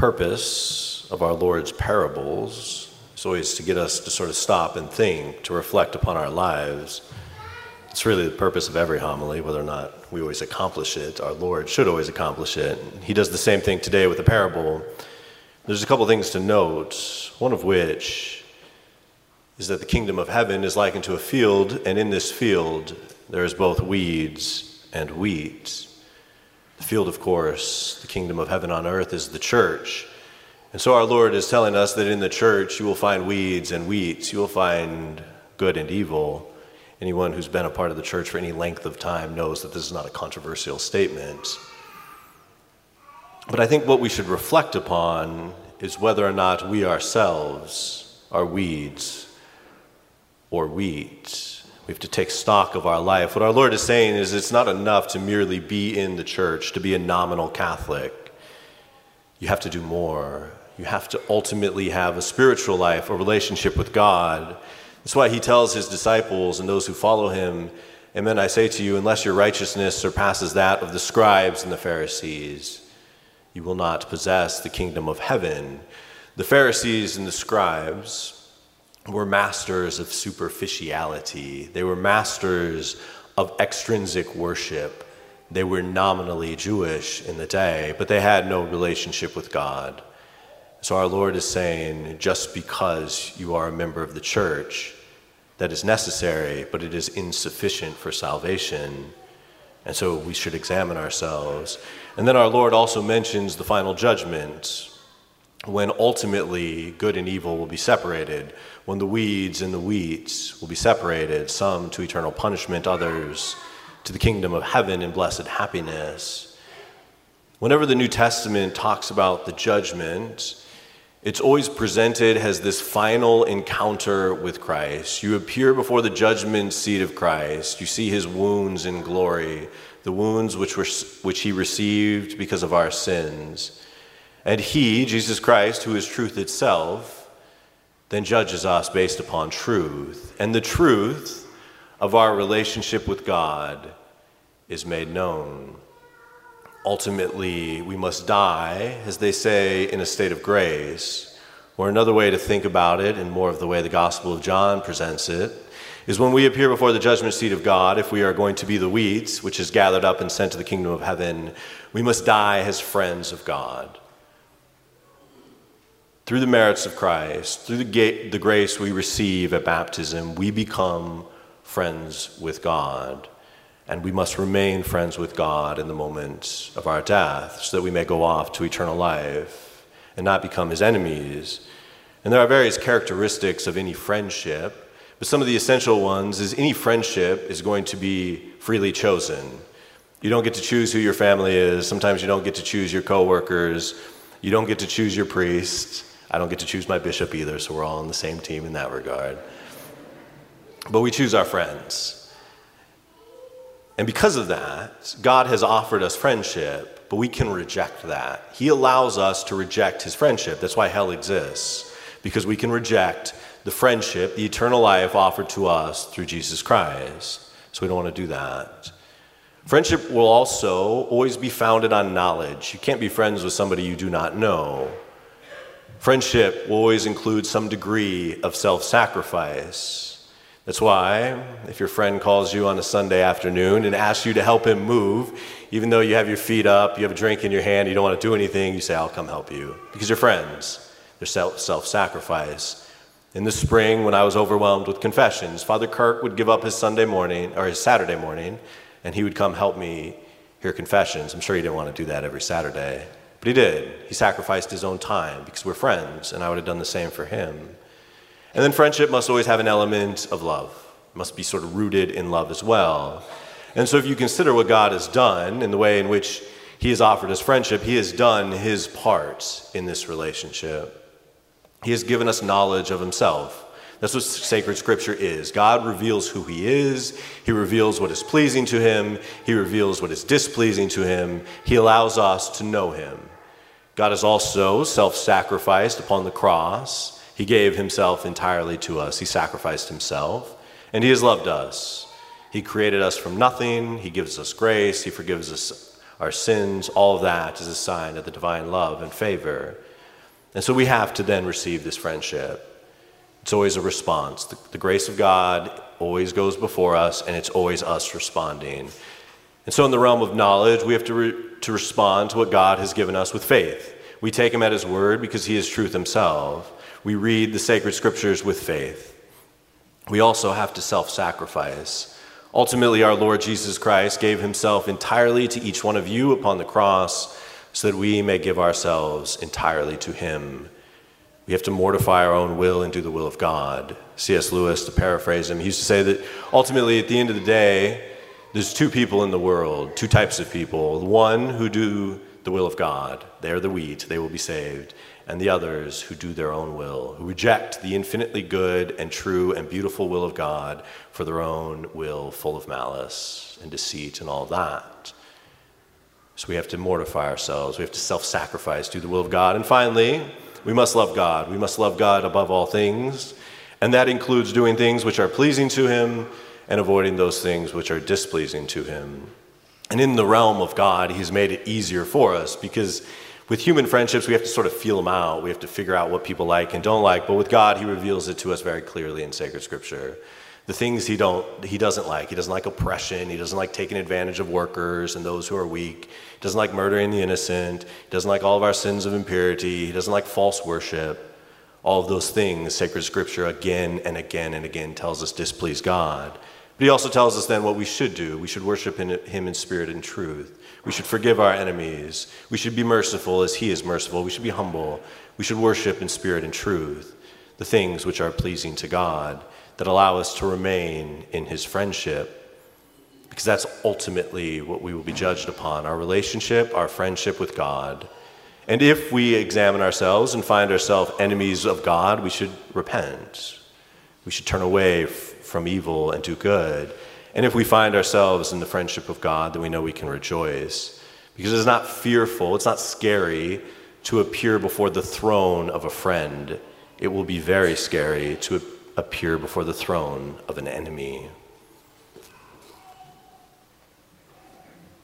purpose of our Lord's parables is always to get us to sort of stop and think, to reflect upon our lives. It's really the purpose of every homily, whether or not we always accomplish it. Our Lord should always accomplish it. He does the same thing today with the parable. There's a couple things to note, one of which is that the kingdom of heaven is likened to a field, and in this field there is both weeds and wheat. The field, of course, the kingdom of heaven on earth is the church. And so our Lord is telling us that in the church you will find weeds and wheats, you will find good and evil. Anyone who's been a part of the church for any length of time knows that this is not a controversial statement. But I think what we should reflect upon is whether or not we ourselves are weeds or wheat. We have to take stock of our life. What our Lord is saying is it's not enough to merely be in the church, to be a nominal Catholic. You have to do more. You have to ultimately have a spiritual life, a relationship with God. That's why he tells his disciples and those who follow him, Amen, I say to you, unless your righteousness surpasses that of the scribes and the Pharisees, you will not possess the kingdom of heaven. The Pharisees and the scribes, were masters of superficiality. They were masters of extrinsic worship. They were nominally Jewish in the day, but they had no relationship with God. So our Lord is saying just because you are a member of the church, that is necessary, but it is insufficient for salvation. And so we should examine ourselves. And then our Lord also mentions the final judgment when ultimately good and evil will be separated, when the weeds and the wheats will be separated, some to eternal punishment, others to the kingdom of heaven and blessed happiness. Whenever the New Testament talks about the judgment, it's always presented as this final encounter with Christ. You appear before the judgment seat of Christ. You see his wounds in glory, the wounds which, were, which he received because of our sins. And he, Jesus Christ, who is truth itself, then judges us based upon truth. And the truth of our relationship with God is made known. Ultimately, we must die, as they say, in a state of grace. Or another way to think about it, and more of the way the Gospel of John presents it, is when we appear before the judgment seat of God, if we are going to be the wheat, which is gathered up and sent to the kingdom of heaven, we must die as friends of God through the merits of Christ, through the, the grace we receive at baptism, we become friends with God. And we must remain friends with God in the moment of our death so that we may go off to eternal life and not become his enemies. And there are various characteristics of any friendship, but some of the essential ones is any friendship is going to be freely chosen. You don't get to choose who your family is. Sometimes you don't get to choose your coworkers. You don't get to choose your priest. I don't get to choose my bishop either, so we're all on the same team in that regard. But we choose our friends. And because of that, God has offered us friendship, but we can reject that. He allows us to reject his friendship. That's why hell exists, because we can reject the friendship, the eternal life offered to us through Jesus Christ. So we don't want to do that. Friendship will also always be founded on knowledge. You can't be friends with somebody you do not know. Friendship will always include some degree of self sacrifice. That's why, if your friend calls you on a Sunday afternoon and asks you to help him move, even though you have your feet up, you have a drink in your hand, you don't want to do anything, you say, I'll come help you. Because you're friends. They're self sacrifice. In the spring, when I was overwhelmed with confessions, Father Kirk would give up his Sunday morning, or his Saturday morning, and he would come help me hear confessions. I'm sure he didn't want to do that every Saturday. But he did. He sacrificed his own time because we're friends, and I would have done the same for him. And then friendship must always have an element of love, it must be sort of rooted in love as well. And so if you consider what God has done in the way in which he has offered us friendship, he has done his part in this relationship. He has given us knowledge of himself. That's what sacred scripture is. God reveals who he is, he reveals what is pleasing to him, he reveals what is displeasing to him, he allows us to know him. God has also self sacrificed upon the cross. He gave himself entirely to us, he sacrificed himself, and he has loved us. He created us from nothing, he gives us grace, he forgives us our sins. All of that is a sign of the divine love and favor. And so we have to then receive this friendship. It's always a response. The, the, grace of God always goes before us, and it's always us responding. And so, in the realm of knowledge, we have to, re, to respond to what God has given us with faith. We take Him at His word because He is truth Himself. We read the sacred scriptures with faith. We also have to self sacrifice. Ultimately, our Lord Jesus Christ gave Himself entirely to each one of you upon the cross so that we may give ourselves entirely to Him. We have to mortify our own will and do the will of God. C.S. Lewis, to paraphrase him, he used to say that ultimately, at the end of the day, there's two people in the world, two types of people. One who do the will of God, they're the wheat, they will be saved. And the others who do their own will, who reject the infinitely good and true and beautiful will of God for their own will, full of malice and deceit and all that. So we have to mortify ourselves. We have to self sacrifice, do the will of God. And finally, we must love God. We must love God above all things. And that includes doing things which are pleasing to Him and avoiding those things which are displeasing to Him. And in the realm of God, He's made it easier for us because with human friendships, we have to sort of feel them out. We have to figure out what people like and don't like. But with God, He reveals it to us very clearly in sacred scripture the things he don't he doesn't like. He doesn't like oppression. He doesn't like taking advantage of workers and those who are weak. He doesn't like murdering the innocent. He doesn't like all of our sins of impurity. He doesn't like false worship. All of those things, sacred scripture again and again and again tells us displease God. But he also tells us then what we should do. We should worship in, him in spirit and truth. We should forgive our enemies. We should be merciful as he is merciful. We should be humble. We should worship in spirit and truth, the things which are pleasing to God that allow us to remain in his friendship, because that's ultimately what we will be judged upon our relationship, our friendship with God. And if we examine ourselves and find ourselves enemies of God, we should repent. We should turn away from evil and do good. And if we find ourselves in the friendship of God, then we know we can rejoice. Because it's not fearful, it's not scary to appear before the throne of a friend. It will be very scary to appear before the throne of an enemy.